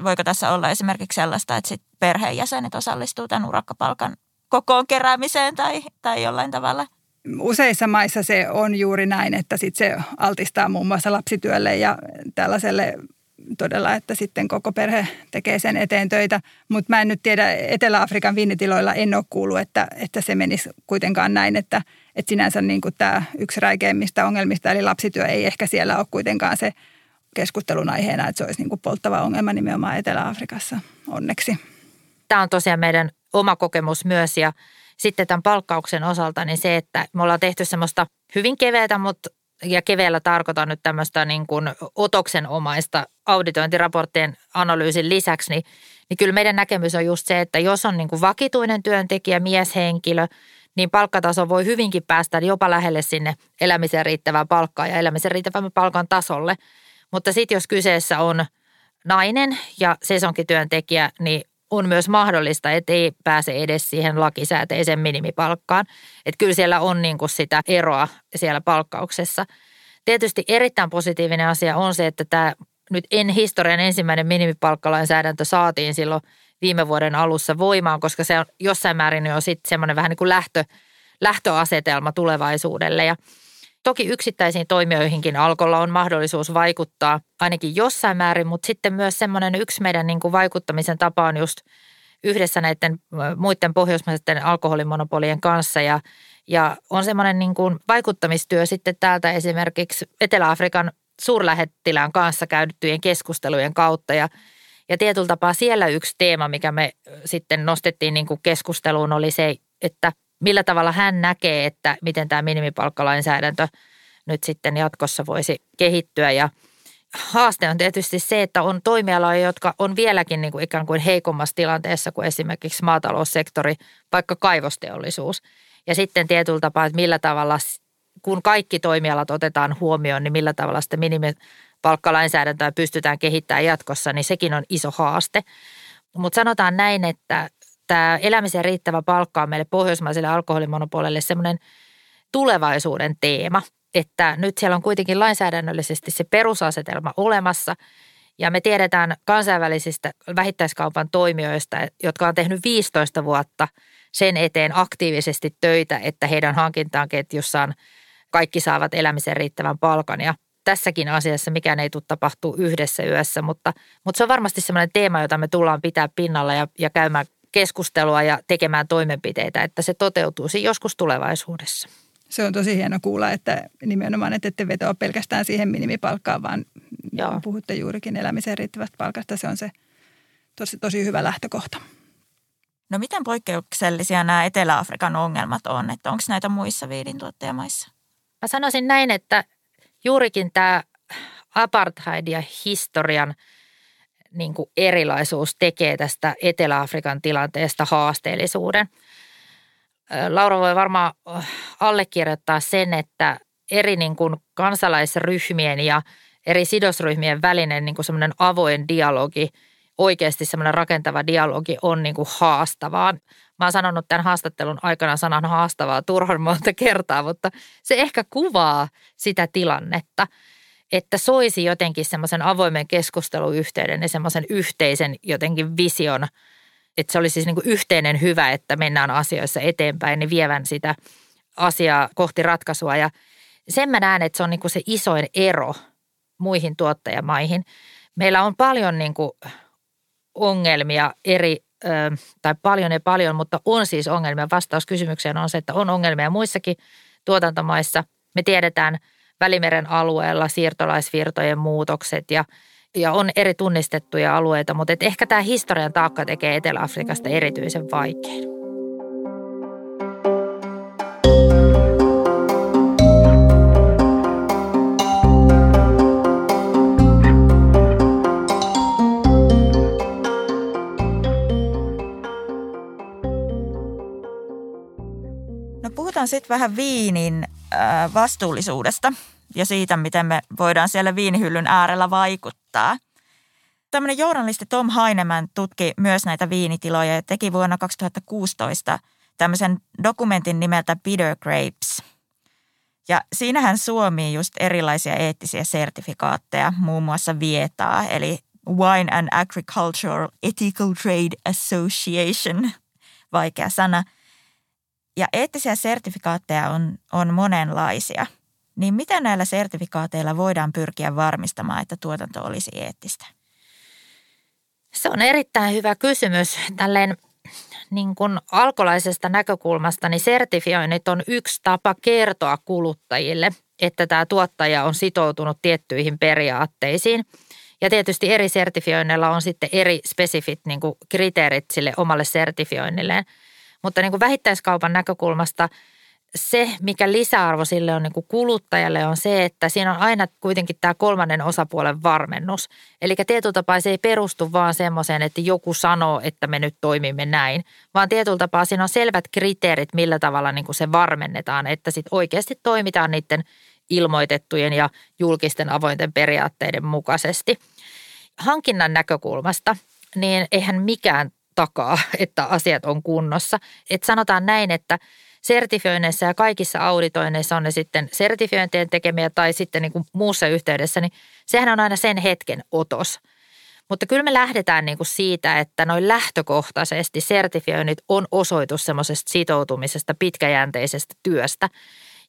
voiko tässä olla esimerkiksi sellaista, että sit perheenjäsenet osallistuu tämän urakkapalkan kokoon keräämiseen tai, tai jollain tavalla? Useissa maissa se on juuri näin, että sit se altistaa muun muassa lapsityölle ja tällaiselle todella, että sitten koko perhe tekee sen eteen töitä. Mutta mä en nyt tiedä, Etelä-Afrikan viinitiloilla en ole kuullut, että, että se menisi kuitenkaan näin, että, että sinänsä niin tämä yksi räikeimmistä ongelmista, eli lapsityö ei ehkä siellä ole kuitenkaan se – keskustelun aiheena, että se olisi niin kuin polttava ongelma nimenomaan Etelä-Afrikassa onneksi. Tämä on tosiaan meidän oma kokemus myös ja sitten tämän palkkauksen osalta niin se, että me ollaan tehty semmoista hyvin keveätä, mutta ja keveällä tarkoitan nyt tämmöistä niin kuin otoksenomaista auditointiraporttien analyysin lisäksi, niin, niin kyllä meidän näkemys on just se, että jos on niin kuin vakituinen työntekijä, mieshenkilö, niin palkkataso voi hyvinkin päästä jopa lähelle sinne elämiseen riittävää palkkaa ja elämisen riittävän palkan tasolle. Mutta sitten jos kyseessä on nainen ja sesonkityöntekijä, niin on myös mahdollista, että ei pääse edes siihen lakisääteiseen minimipalkkaan. Että kyllä siellä on niin kuin sitä eroa siellä palkkauksessa. Tietysti erittäin positiivinen asia on se, että tämä nyt en historian ensimmäinen minimipalkkalainsäädäntö saatiin silloin viime vuoden alussa voimaan, koska se on jossain määrin jo sitten semmoinen vähän niin kuin lähtö, lähtöasetelma tulevaisuudelle. Ja toki yksittäisiin toimijoihinkin alkolla on mahdollisuus vaikuttaa ainakin jossain määrin, mutta sitten myös semmoinen yksi meidän niin kuin vaikuttamisen tapa on just yhdessä näiden muiden pohjoismaisten alkoholimonopolien kanssa. Ja, ja on semmoinen niin kuin vaikuttamistyö sitten täältä esimerkiksi Etelä-Afrikan suurlähettilään kanssa käydyttyjen keskustelujen kautta. Ja ja tietyllä tapaa siellä yksi teema, mikä me sitten nostettiin niin kuin keskusteluun, oli se, että millä tavalla hän näkee, että miten tämä minimipalkkalainsäädäntö nyt sitten jatkossa voisi kehittyä. Ja haaste on tietysti se, että on toimialoja, jotka on vieläkin niin kuin ikään kuin heikommassa tilanteessa kuin esimerkiksi maataloussektori, vaikka kaivosteollisuus. Ja sitten tietyllä tapaa, että millä tavalla, kun kaikki toimialat otetaan huomioon, niin millä tavalla sitä minimipalkkalainsäädäntöä pystytään kehittämään jatkossa, niin sekin on iso haaste. Mutta sanotaan näin, että tämä elämisen riittävä palkka on meille pohjoismaiselle alkoholimonopolille semmoinen tulevaisuuden teema, että nyt siellä on kuitenkin lainsäädännöllisesti se perusasetelma olemassa. Ja me tiedetään kansainvälisistä vähittäiskaupan toimijoista, jotka on tehnyt 15 vuotta sen eteen aktiivisesti töitä, että heidän hankintaan ketjussaan kaikki saavat elämisen riittävän palkan. Ja tässäkin asiassa mikään ei tule tapahtuu yhdessä yössä, mutta, mutta se on varmasti sellainen teema, jota me tullaan pitää pinnalla ja, ja käymään keskustelua ja tekemään toimenpiteitä, että se toteutuisi joskus tulevaisuudessa. Se on tosi hieno kuulla, että nimenomaan että ette vetoa pelkästään siihen minimipalkkaan, vaan Joo. puhutte juurikin elämiseen riittävästä palkasta. Se on se tosi, tosi hyvä lähtökohta. No miten poikkeuksellisia nämä Etelä-Afrikan ongelmat on? Että onko näitä muissa viidintuottajamaissa? Mä sanoisin näin, että juurikin tämä apartheid ja historian – niin kuin erilaisuus tekee tästä Etelä-Afrikan tilanteesta haasteellisuuden. Laura voi varmaan allekirjoittaa sen, että eri niin kuin kansalaisryhmien ja eri sidosryhmien välinen niin kuin semmoinen avoin dialogi, oikeasti semmoinen rakentava dialogi on niin kuin haastavaa. Mä oon sanonut tämän haastattelun aikana sanan haastavaa turhan monta kertaa, mutta se ehkä kuvaa sitä tilannetta – että soisi jotenkin semmoisen avoimen keskusteluyhteyden ja semmoisen yhteisen jotenkin vision, että se olisi siis niin kuin yhteinen hyvä, että mennään asioissa eteenpäin, niin vievän sitä asiaa kohti ratkaisua. Ja sen mä näen, että se on niin kuin se isoin ero muihin tuottajamaihin. Meillä on paljon niin kuin ongelmia eri, tai paljon ja paljon, mutta on siis ongelmia. Vastaus kysymykseen on se, että on ongelmia muissakin tuotantomaissa. Me tiedetään – Välimeren alueella siirtolaisvirtojen muutokset ja, ja on eri tunnistettuja alueita, mutta et ehkä tämä historian taakka tekee Etelä-Afrikasta erityisen vaikean. No puhutaan sitten vähän viinin vastuullisuudesta ja siitä, miten me voidaan siellä viinihyllyn äärellä vaikuttaa. Tämmöinen journalisti Tom Heineman tutki myös näitä viinitiloja ja teki vuonna 2016 tämmöisen dokumentin nimeltä Bitter Grapes. Ja siinähän Suomi just erilaisia eettisiä sertifikaatteja, muun muassa Vietaa, eli Wine and Agricultural Ethical Trade Association, vaikea sana – ja eettisiä sertifikaatteja on, on monenlaisia. Niin miten näillä sertifikaateilla voidaan pyrkiä varmistamaan, että tuotanto olisi eettistä? Se on erittäin hyvä kysymys. Tälleen niin kuin alkolaisesta näkökulmasta, niin sertifioinnit on yksi tapa kertoa kuluttajille, että tämä tuottaja on sitoutunut tiettyihin periaatteisiin. Ja tietysti eri sertifioinneilla on sitten eri spesifit niin kuin kriteerit sille omalle sertifioinnilleen – mutta niin kuin vähittäiskaupan näkökulmasta se, mikä lisäarvo sille on niin kuin kuluttajalle, on se, että siinä on aina kuitenkin tämä kolmannen osapuolen varmennus. Eli tietyllä tapaa se ei perustu vaan semmoiseen, että joku sanoo, että me nyt toimimme näin, vaan tietyllä tapaa siinä on selvät kriteerit, millä tavalla niin kuin se varmennetaan, että sitten oikeasti toimitaan niiden ilmoitettujen ja julkisten avointen periaatteiden mukaisesti. Hankinnan näkökulmasta, niin eihän mikään takaa, että asiat on kunnossa. Et sanotaan näin, että sertifioinneissa ja kaikissa auditoinneissa on ne sitten sertifiointien tekemiä tai sitten niin kuin muussa yhteydessä, niin sehän on aina sen hetken otos. Mutta kyllä me lähdetään niin kuin siitä, että noin lähtökohtaisesti sertifioinnit on osoitus semmoisesta sitoutumisesta, pitkäjänteisestä työstä.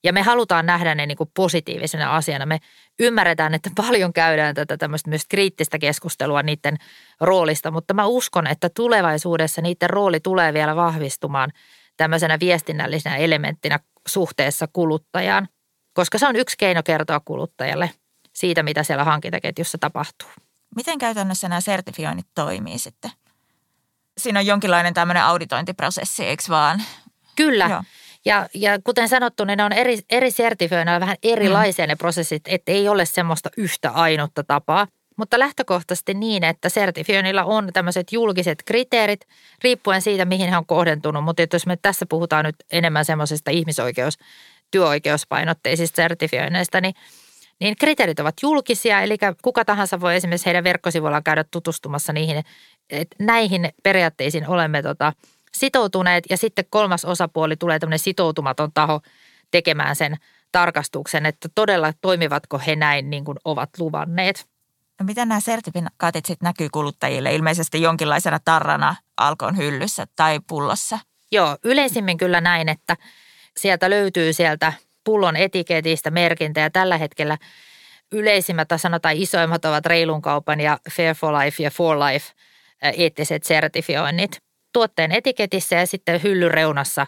Ja me halutaan nähdä ne niin kuin positiivisena asiana. Me ymmärretään, että paljon käydään tätä tämmöistä myös kriittistä keskustelua niiden roolista, mutta mä uskon, että tulevaisuudessa niiden rooli tulee vielä vahvistumaan – tämmöisenä viestinnällisenä elementtinä suhteessa kuluttajaan, koska se on yksi keino kertoa kuluttajalle siitä, mitä siellä hankintaketjussa tapahtuu. Miten käytännössä nämä sertifioinnit toimii sitten? Siinä on jonkinlainen tämmöinen auditointiprosessi, eikö vaan? Kyllä. Joo. Ja, ja kuten sanottu, niin ne on eri, eri sertifioina vähän erilaisia mm. ne prosessit, että ei ole semmoista yhtä ainutta tapaa. Mutta lähtökohtaisesti niin, että sertifioinnilla on tämmöiset julkiset kriteerit riippuen siitä, mihin he on kohdentunut. Mutta jos me tässä puhutaan nyt enemmän semmoisesta ihmisoikeus, työoikeuspainotteisista sertifioinneista, niin niin kriteerit ovat julkisia, eli kuka tahansa voi esimerkiksi heidän verkkosivuillaan käydä tutustumassa niihin, että näihin periaatteisiin olemme tota, sitoutuneet. Ja sitten kolmas osapuoli tulee tämmöinen sitoutumaton taho tekemään sen tarkastuksen, että todella toimivatko he näin niin kuin ovat luvanneet. No miten nämä sertifikaatit sitten näkyy kuluttajille? Ilmeisesti jonkinlaisena tarrana alkon hyllyssä tai pullossa. Joo, yleisimmin kyllä näin, että sieltä löytyy sieltä pullon etiketistä merkintä ja tällä hetkellä yleisimmät tai sanotaan isoimmat ovat reilun kaupan ja Fair for Life ja For Life eettiset sertifioinnit. Tuotteen etiketissä ja sitten hyllyreunassa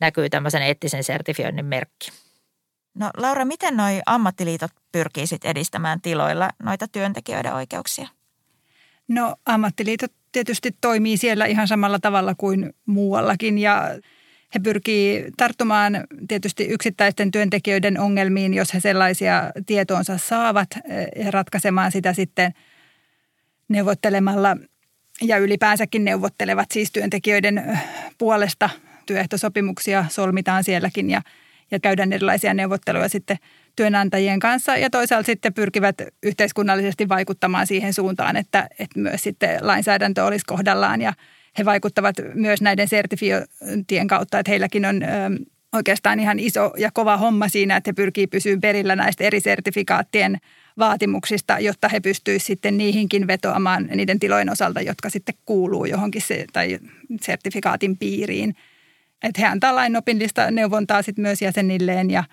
näkyy tämmöisen eettisen sertifioinnin merkki. No Laura, miten noi ammattiliitot pyrkii sit edistämään tiloilla noita työntekijöiden oikeuksia? No ammattiliitot tietysti toimii siellä ihan samalla tavalla kuin muuallakin ja he pyrkii tarttumaan tietysti yksittäisten työntekijöiden ongelmiin, jos he sellaisia tietoonsa saavat ja ratkaisemaan sitä sitten neuvottelemalla ja ylipäänsäkin neuvottelevat siis työntekijöiden puolesta. Työehtosopimuksia solmitaan sielläkin ja – ja käydään erilaisia neuvotteluja sitten työnantajien kanssa ja toisaalta sitten pyrkivät yhteiskunnallisesti vaikuttamaan siihen suuntaan, että, että myös sitten lainsäädäntö olisi kohdallaan ja he vaikuttavat myös näiden sertifiointien kautta, että heilläkin on oikeastaan ihan iso ja kova homma siinä, että he pyrkii pysyä perillä näistä eri sertifikaattien vaatimuksista, jotta he pystyisivät sitten niihinkin vetoamaan niiden tilojen osalta, jotka sitten kuuluu johonkin se, tai sertifikaatin piiriin – että he antaa lainopillista neuvontaa sit myös jäsenilleen ja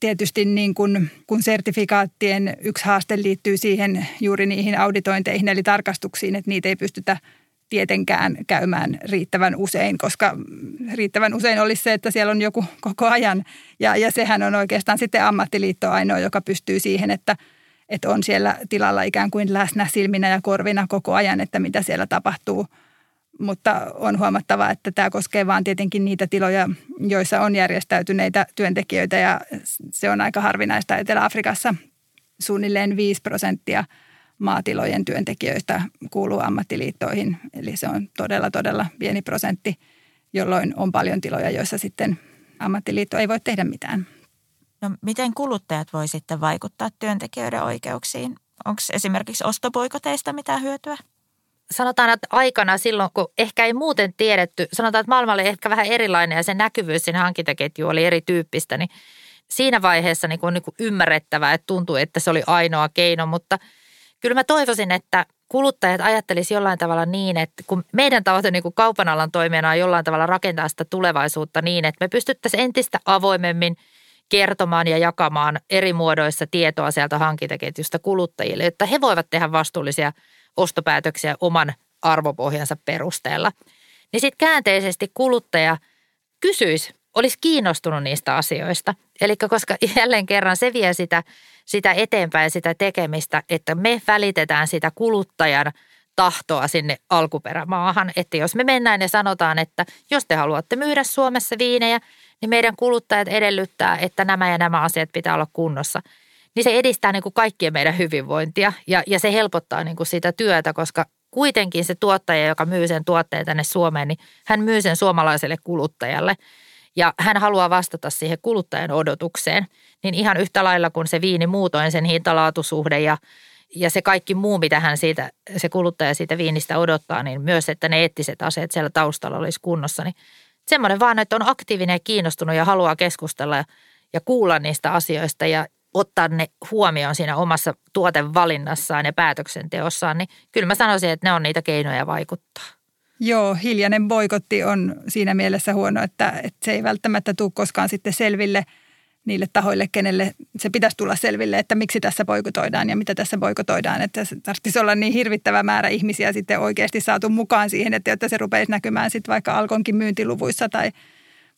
tietysti niin kun, kun sertifikaattien yksi haaste liittyy siihen juuri niihin auditointeihin eli tarkastuksiin, että niitä ei pystytä tietenkään käymään riittävän usein, koska riittävän usein olisi se, että siellä on joku koko ajan. Ja, ja sehän on oikeastaan sitten ammattiliitto ainoa, joka pystyy siihen, että, että on siellä tilalla ikään kuin läsnä silminä ja korvina koko ajan, että mitä siellä tapahtuu – mutta on huomattava, että tämä koskee vain tietenkin niitä tiloja, joissa on järjestäytyneitä työntekijöitä ja se on aika harvinaista Etelä-Afrikassa. Suunnilleen 5 prosenttia maatilojen työntekijöistä kuuluu ammattiliittoihin, eli se on todella, todella pieni prosentti, jolloin on paljon tiloja, joissa sitten ammattiliitto ei voi tehdä mitään. No miten kuluttajat voi sitten vaikuttaa työntekijöiden oikeuksiin? Onko esimerkiksi ostopoikoteista mitään hyötyä? sanotaan, että aikana silloin, kun ehkä ei muuten tiedetty, sanotaan, että maailma oli ehkä vähän erilainen ja se näkyvyys siinä hankintaketju oli erityyppistä, niin siinä vaiheessa niin kuin, niin kuin ymmärrettävää, että tuntui, että se oli ainoa keino, mutta kyllä mä toivoisin, että kuluttajat ajattelisivat jollain tavalla niin, että kun meidän tavoite niin kuin kaupan alan toimijana on jollain tavalla rakentaa sitä tulevaisuutta niin, että me pystyttäisiin entistä avoimemmin kertomaan ja jakamaan eri muodoissa tietoa sieltä hankintaketjusta kuluttajille, että he voivat tehdä vastuullisia – ostopäätöksiä oman arvopohjansa perusteella. Niin sitten käänteisesti kuluttaja kysyisi, olisi kiinnostunut niistä asioista. Eli koska jälleen kerran se vie sitä, sitä eteenpäin, sitä tekemistä, että me välitetään sitä kuluttajan tahtoa sinne alkuperämaahan. Että jos me mennään ja sanotaan, että jos te haluatte myydä Suomessa viinejä, niin meidän kuluttajat edellyttää, että nämä ja nämä asiat pitää olla kunnossa. Niin se edistää niin kuin kaikkien meidän hyvinvointia ja, ja se helpottaa niin kuin sitä työtä, koska kuitenkin se tuottaja, joka myy sen tuotteen tänne Suomeen, niin hän myy sen suomalaiselle kuluttajalle. Ja hän haluaa vastata siihen kuluttajan odotukseen. Niin ihan yhtä lailla kuin se viini muutoin, sen hintalaatusuhde ja, ja se kaikki muu, mitä hän siitä, se kuluttaja siitä viinistä odottaa, niin myös, että ne eettiset aseet siellä taustalla olisi kunnossa. Niin semmoinen vaan, että on aktiivinen ja kiinnostunut ja haluaa keskustella ja, ja kuulla niistä asioista ja, ottaa ne huomioon siinä omassa tuotevalinnassaan ja päätöksenteossaan, niin kyllä mä sanoisin, että ne on niitä keinoja vaikuttaa. Joo, hiljainen boikotti on siinä mielessä huono, että, että se ei välttämättä tule koskaan sitten selville niille tahoille, kenelle se pitäisi tulla selville, että miksi tässä boikotoidaan ja mitä tässä boikotoidaan. Että se tarvitsisi olla niin hirvittävä määrä ihmisiä sitten oikeasti saatu mukaan siihen, että jotta se rupeisi näkymään sitten vaikka Alkonkin myyntiluvuissa tai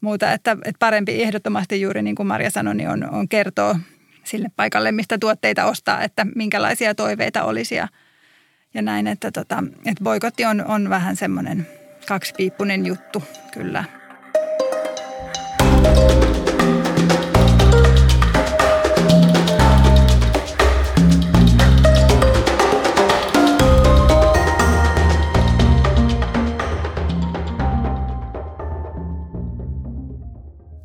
muuta. Että, että parempi ehdottomasti juuri niin kuin Marja sanoi, niin on, on kertoa sille paikalle, mistä tuotteita ostaa, että minkälaisia toiveita olisi ja, ja näin. Että, tota, että boikotti on, on vähän semmoinen kaksipiippunen juttu kyllä.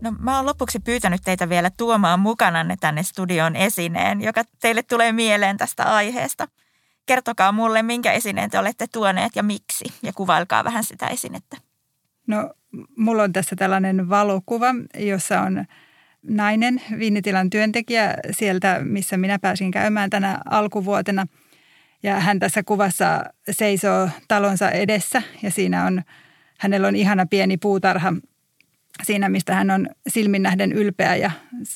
No mä oon lopuksi pyytänyt teitä vielä tuomaan mukananne tänne studion esineen, joka teille tulee mieleen tästä aiheesta. Kertokaa mulle, minkä esineen te olette tuoneet ja miksi, ja kuvailkaa vähän sitä esinettä. No, mulla on tässä tällainen valokuva, jossa on nainen, viinitilan työntekijä sieltä, missä minä pääsin käymään tänä alkuvuotena. Ja hän tässä kuvassa seisoo talonsa edessä ja siinä on, hänellä on ihana pieni puutarha siinä, mistä hän on silmin nähden ylpeä ja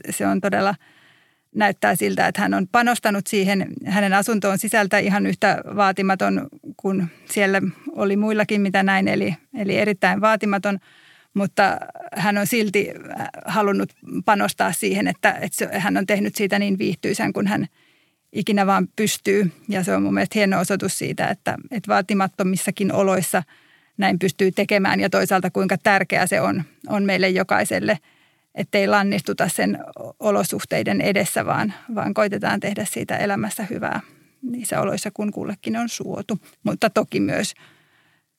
se on todella näyttää siltä, että hän on panostanut siihen. Hänen asuntoon sisältä ihan yhtä vaatimaton kuin siellä oli muillakin, mitä näin, eli, eli erittäin vaatimaton, mutta hän on silti halunnut panostaa siihen, että, että hän on tehnyt siitä niin viihtyisän kuin hän ikinä vaan pystyy. Ja se on mun mielestä hieno osoitus siitä, että, että vaatimattomissakin oloissa – näin pystyy tekemään ja toisaalta kuinka tärkeää se on, on meille jokaiselle, ettei lannistuta sen olosuhteiden edessä, vaan, vaan koitetaan tehdä siitä elämässä hyvää niissä oloissa, kun kullekin on suotu. Mutta toki myös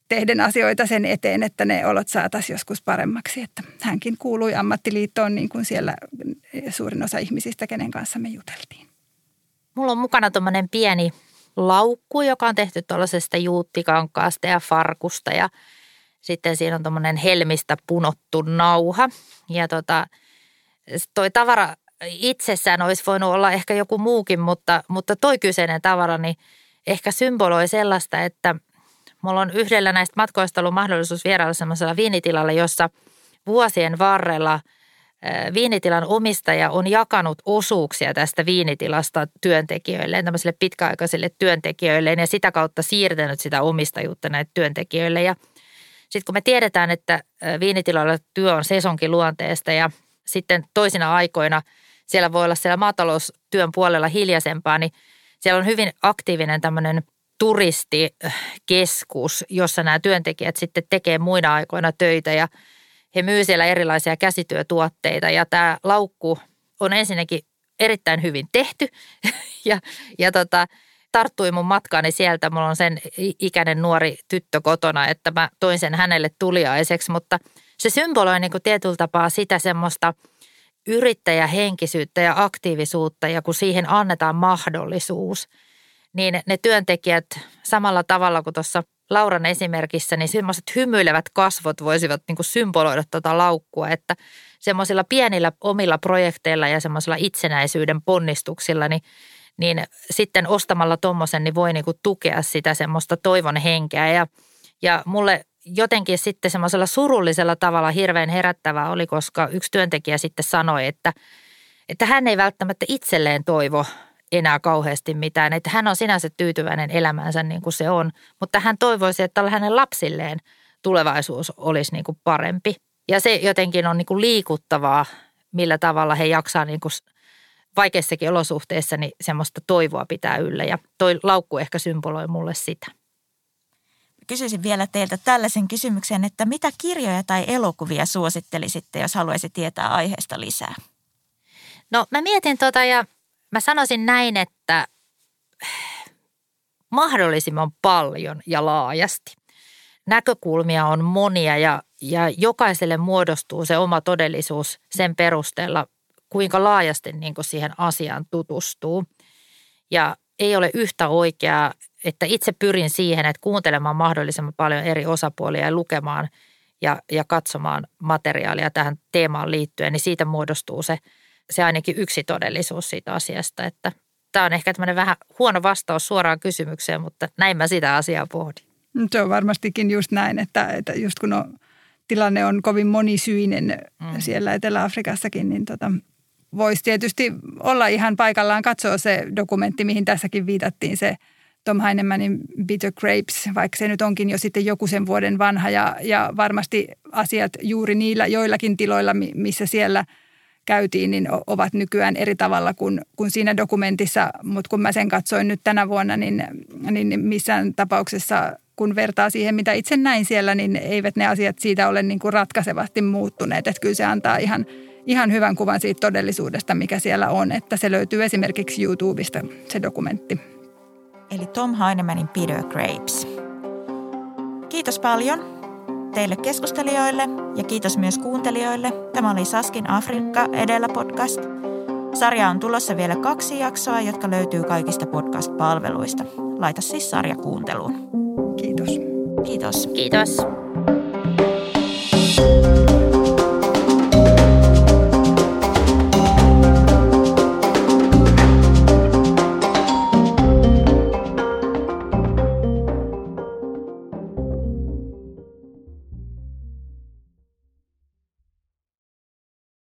tehden asioita sen eteen, että ne olot saataisiin joskus paremmaksi. Että hänkin kuului ammattiliittoon niin kuin siellä suurin osa ihmisistä, kenen kanssa me juteltiin. Mulla on mukana tuommoinen pieni laukku, joka on tehty tuollaisesta juuttikankaasta ja farkusta ja sitten siinä on tuommoinen helmistä punottu nauha. Ja tota, toi tavara itsessään olisi voinut olla ehkä joku muukin, mutta, mutta toi kyseinen tavara niin ehkä symboloi sellaista, että mulla on yhdellä näistä matkoista ollut mahdollisuus vierailla semmoisella viinitilalla, jossa vuosien varrella – viinitilan omistaja on jakanut osuuksia tästä viinitilasta työntekijöille, tämmöisille pitkäaikaisille työntekijöille ja sitä kautta siirtänyt sitä omistajuutta näille työntekijöille. Ja sitten kun me tiedetään, että viinitilalla työ on sesonkin luonteesta ja sitten toisina aikoina siellä voi olla siellä maataloustyön puolella hiljaisempaa, niin siellä on hyvin aktiivinen tämmöinen turistikeskus, jossa nämä työntekijät sitten tekee muina aikoina töitä ja – he myy siellä erilaisia käsityötuotteita ja tämä laukku on ensinnäkin erittäin hyvin tehty. Ja, ja tota, tarttui mun matkaani sieltä. Mulla on sen ikäinen nuori tyttö kotona, että mä toin sen hänelle tuliaiseksi, mutta se symboloi niin kuin tietyllä tapaa sitä semmoista yrittäjähenkisyyttä ja aktiivisuutta. Ja kun siihen annetaan mahdollisuus, niin ne työntekijät samalla tavalla kuin tuossa Lauran esimerkissä, niin semmoiset hymyilevät kasvot voisivat niin kuin symboloida tuota laukkua, että semmoisilla pienillä omilla projekteilla ja semmoisilla itsenäisyyden ponnistuksilla, niin, niin sitten ostamalla tuommoisen, niin voi niin kuin tukea sitä semmoista toivon henkeä. Ja, ja mulle jotenkin sitten semmoisella surullisella tavalla hirveän herättävää oli, koska yksi työntekijä sitten sanoi, että, että hän ei välttämättä itselleen toivo enää kauheasti mitään. Että hän on sinänsä tyytyväinen elämäänsä niin kuin se on, mutta hän toivoisi, että hänen lapsilleen tulevaisuus olisi niin kuin parempi. Ja se jotenkin on niin kuin liikuttavaa, millä tavalla he jaksaa niin kuin vaikeissakin olosuhteissa niin semmoista toivoa pitää yllä. Ja toi laukku ehkä symboloi mulle sitä. kysyisin vielä teiltä tällaisen kysymyksen, että mitä kirjoja tai elokuvia suosittelisitte, jos haluaisi tietää aiheesta lisää? No mä mietin tota ja mä sanoisin näin, että mahdollisimman paljon ja laajasti. Näkökulmia on monia ja, ja jokaiselle muodostuu se oma todellisuus sen perusteella, kuinka laajasti niin kuin siihen asiaan tutustuu. Ja ei ole yhtä oikeaa, että itse pyrin siihen, että kuuntelemaan mahdollisimman paljon eri osapuolia ja lukemaan ja, ja katsomaan materiaalia tähän teemaan liittyen, niin siitä muodostuu se, se ainakin yksi todellisuus siitä asiasta, että tämä on ehkä tämmöinen vähän huono vastaus suoraan kysymykseen, mutta näin mä sitä asiaa pohdin. Se on varmastikin just näin, että, että just kun on, tilanne on kovin monisyinen mm. siellä Etelä-Afrikassakin, niin tota, voisi tietysti olla ihan paikallaan katsoa se dokumentti, mihin tässäkin viitattiin, se Tom Heinemmanin Bitter Grapes, vaikka se nyt onkin jo sitten joku sen vuoden vanha ja, ja varmasti asiat juuri niillä joillakin tiloilla, missä siellä käytiin, niin ovat nykyään eri tavalla kuin, kuin siinä dokumentissa, mutta kun mä sen katsoin nyt tänä vuonna, niin, niin missään tapauksessa kun vertaa siihen, mitä itse näin siellä, niin eivät ne asiat siitä ole niin kuin ratkaisevasti muuttuneet. Että kyllä se antaa ihan – ihan hyvän kuvan siitä todellisuudesta, mikä siellä on. Että se löytyy esimerkiksi YouTubesta, se dokumentti. Eli Tom Heinemann'in Peter Grapes. Kiitos paljon teille keskustelijoille ja kiitos myös kuuntelijoille. Tämä oli Saskin Afrikka edellä podcast. Sarja on tulossa vielä kaksi jaksoa, jotka löytyy kaikista podcast-palveluista. Laita siis sarja kuunteluun. Kiitos. Kiitos. Kiitos. thank you